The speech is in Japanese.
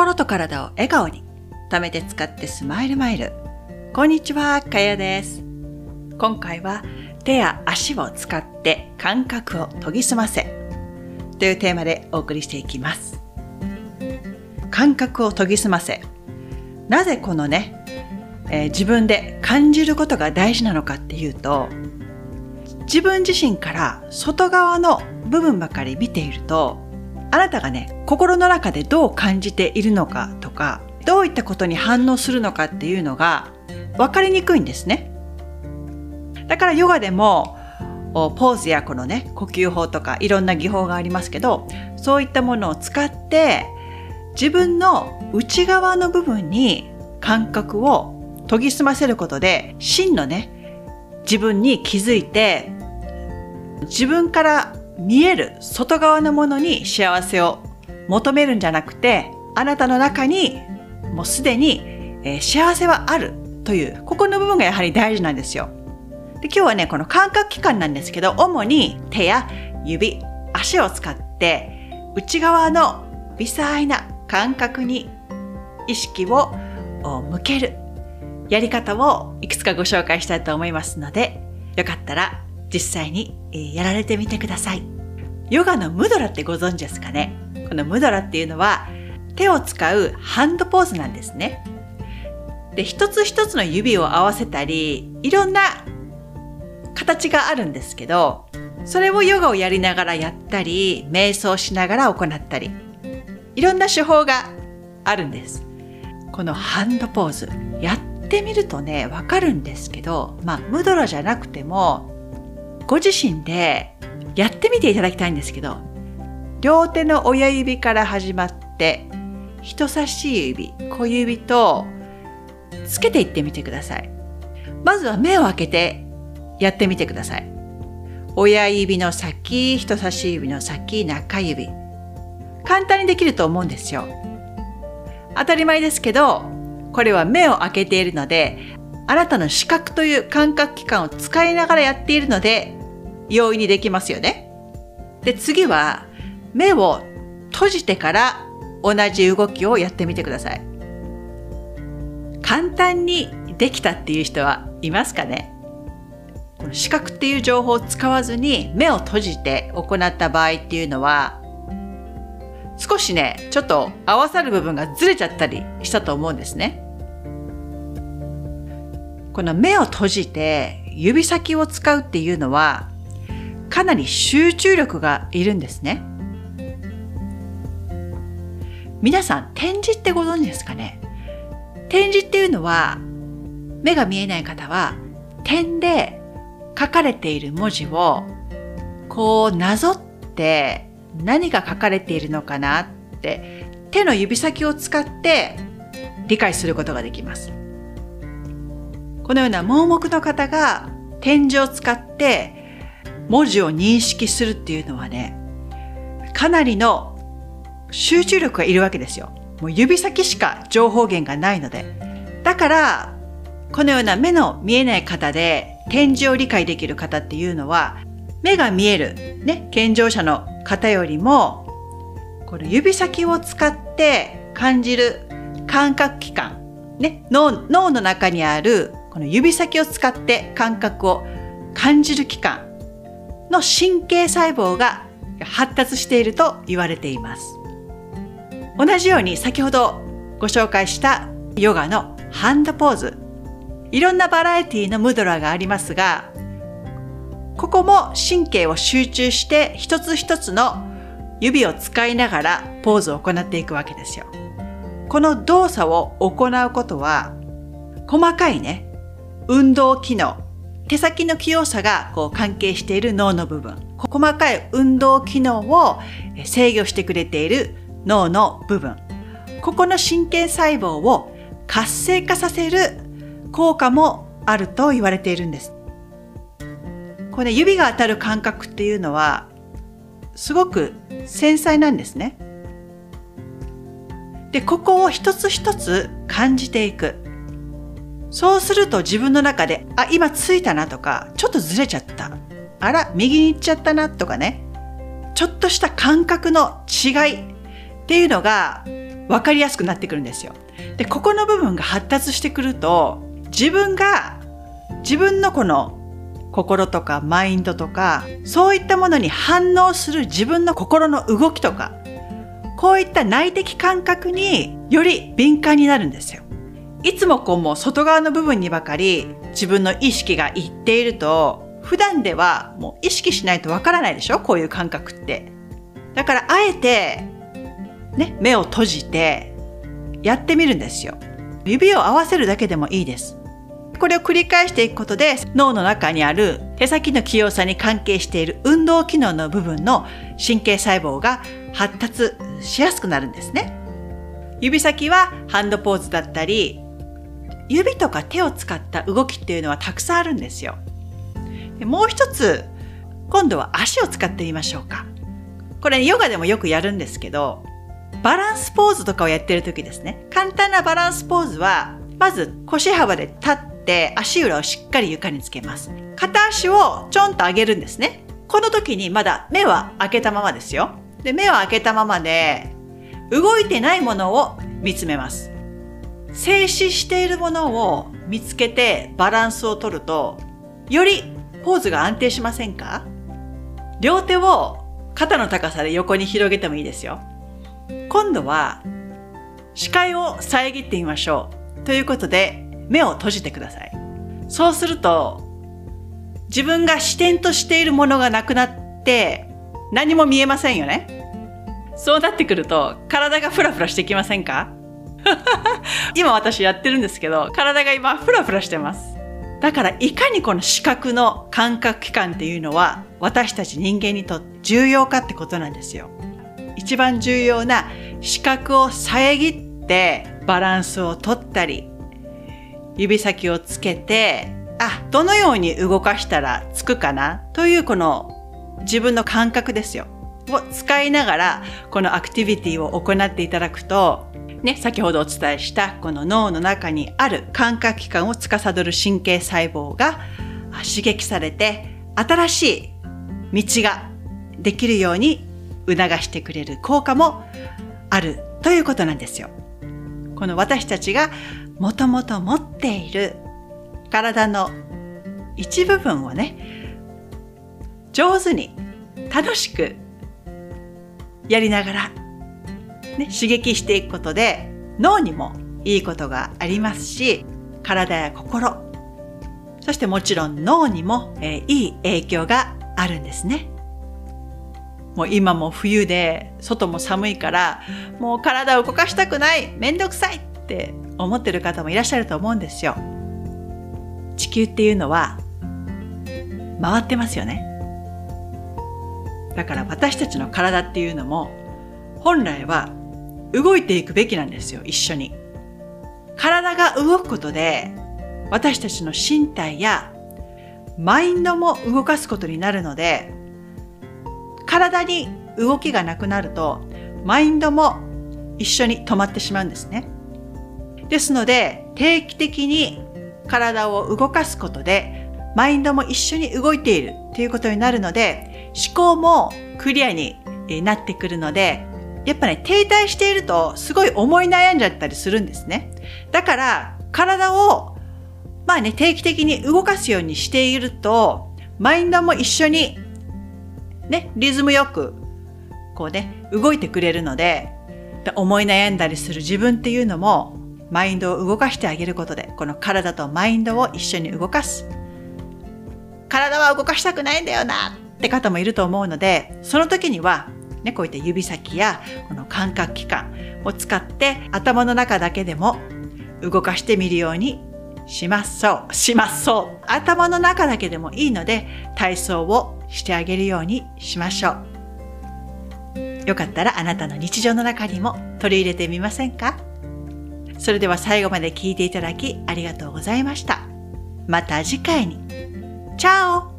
心と体を笑顔に貯めて使ってスマイルマイル。こんにちはかやです。今回は手や足を使って感覚を研ぎ澄ませ。というテーマでお送りしていきます。感覚を研ぎ澄ませ。なぜこのね、えー、自分で感じることが大事なのかっていうと自分自身から外側の部分ばかり見ているとあなたがね、心の中でどう感じているのかとか、どういったことに反応するのかっていうのが分かりにくいんですね。だからヨガでも、ポーズやこのね、呼吸法とかいろんな技法がありますけど、そういったものを使って、自分の内側の部分に感覚を研ぎ澄ませることで、真のね、自分に気づいて、自分から見える外側のものに幸せを求めるんじゃなくて、あなたの中にもうすでに、え、幸せはあるという、ここの部分がやはり大事なんですよ。で今日はね、この感覚器官なんですけど、主に手や指、足を使って内側の微細な感覚に意識を向けるやり方をいくつかご紹介したいと思いますので、よかったら実際にえやられてみてください。ヨガのムドラってご存知ですかね？このムドラっていうのは手を使うハンドポーズなんですね。で、一つ一つの指を合わせたり、いろんな形があるんですけど、それをヨガをやりながらやったり、瞑想しながら行ったり、いろんな手法があるんです。このハンドポーズ、やってみるとね、わかるんですけど、まあ、ムドラじゃなくても、ご自身でやってみていただきたいんですけど、両手の親指から始まって、人差し指、小指とつけていってみてください。まずは目を開けてやってみてください。親指の先、人差し指の先、中指。簡単にできると思うんですよ。当たり前ですけど、これは目を開けているので、あなたの視覚という感覚器官を使いながらやっているので、容易にできますよね。で、次は目を閉じてから同じ動きをやってみてください。簡単にできたっていう人はいますかね？この視覚っていう情報を使わずに目を閉じて行った場合っていうのは少しね、ちょっと合わさる部分がずれちゃったりしたと思うんですね。この目を閉じて指先を使うっていうのはかなり集中力がいるんですね。皆さん、点字ってご存知ですかね？点字っていうのは、目が見えない方は、点で書かれている文字を、こうなぞって何が書かれているのかなって、手の指先を使って理解することができます。このような盲目の方が点字を使って文字を認識するっていうのはね、かなりの集中力がいるわけですよ。もう指先しか情報源がないので。だから、このような目の見えない方で点字を理解できる方っていうのは、目が見える、ね、健常者の方よりも、この指先を使って感じる感覚器官、ね、脳脳の中にあるこの指先を使って感覚を感じる器官、の神経細胞が発達していると言われています。同じように先ほどご紹介したヨガのハンドポーズ。いろんなバラエティのムドラがありますが、ここも神経を集中して一つ一つの指を使いながらポーズを行っていくわけですよ。この動作を行うことは、細かいね、運動機能、手先の器用さがこう関係している脳の部分、細かい運動機能を制御してくれている脳の部分、ここの神経細胞を活性化させる効果もあると言われているんです。これ指が当たる感覚っていうのはすごく繊細なんですね。で、ここを一つ一つ感じていく。そうすると自分の中で、あ、今着いたなとか、ちょっとずれちゃった。あら、右に行っちゃったなとかね。ちょっとした感覚の違いっていうのが分かりやすくなってくるんですよ。で、ここの部分が発達してくると、自分が、自分のこの心とかマインドとか、そういったものに反応する自分の心の動きとか、こういった内的感覚により敏感になるんですよ。いつもこうもう外側の部分にばかり自分の意識がいっていると、普段ではもう意識しないとわからないでしょ？こういう感覚って。だからあえて、ね、目を閉じてやってみるんですよ。指を合わせるだけでもいいです。これを繰り返していくことで脳の中にある手先の器用さに関係している運動機能の部分の神経細胞が発達しやすくなるんですね。指先はハンドポーズだったり指とか手を使った動きっていうのはたくさんあるんですよ。でもう一つ今度は足を使ってみましょうか。これヨガでもよくやるんですけどバランスポーズとかをやってる時ですね。簡単なバランスポーズはまず腰幅で立って足裏をしっかり床につけます。片足をちょんと上げるんですね。この時にまだ目は開けたままですよ。で、目を開けたままで動いてないものを見つめます。静止しているものを見つけてバランスを取ると、よりポーズが安定しませんか？両手を肩の高さで横に広げてもいいですよ。今度は視界を遮ってみましょう。ということで、目を閉じてください。そうすると、自分が視点としているものがなくなって何も見えませんよね。そうなってくると体がフラフラしてきませんか？今私やってるんですけど、体が今フラフラしてます。だからいかにこの視覚の感覚器官っていうのは私たち人間にとって重要かってことなんですよ。一番重要な視覚を遮ってバランスをとったり指先をつけて、あ、どのように動かしたらつくかなというこの自分の感覚ですよ。を使いながら、このアクティビティを行っていただくと、ね、先ほどお伝えしたこの脳の中にある感覚器官を司る神経細胞が刺激されて新しい道ができるように促してくれる効果もあるということなんですよ。この私たちがもともと持っている体の一部分をね、上手に楽しくやりながら、ね、刺激していくことで脳にもいいことがありますし、体や心、そしてもちろん脳にも、えー、いい影響があるんですね。もう今も冬で外も寒いからもう体を動かしたくないめんどくさいって思ってる方もいらっしゃると思うんですよ。地球っていうのは回ってますよね。だから私たちの体っていうのも本来は動いていくべきなんですよ、一緒に。体が動くことで私たちの身体やマインドも動かすことになるので体に動きがなくなるとマインドも一緒に止まってしまうんですね。ですので、定期的に体を動かすことで、マインドも一緒に動いているということになるので、思考もクリアになってくるので、やっぱね、停滞しているとすごい思い悩んじゃったりするんですね。だから、体を、まあね、定期的に動かすようにしていると、マインドも一緒に、ね、リズムよく、こうね、動いてくれるので、思い悩んだりする自分っていうのもマインドを動かしてあげることで、この体とマインドを一緒に動かす。体は動かしたくないんだよなって方もいると思うので、その時には、ね、こういった指先やこの感覚器官を使って頭の中だけでも動かしてみるようにしますそう。しますそう。頭の中だけでもいいので体操をしてあげるようにしましょう。よかったらあなたの日常の中にも取り入れてみませんか？それでは最後まで聞いていただきありがとうございました。また次回に。チャオ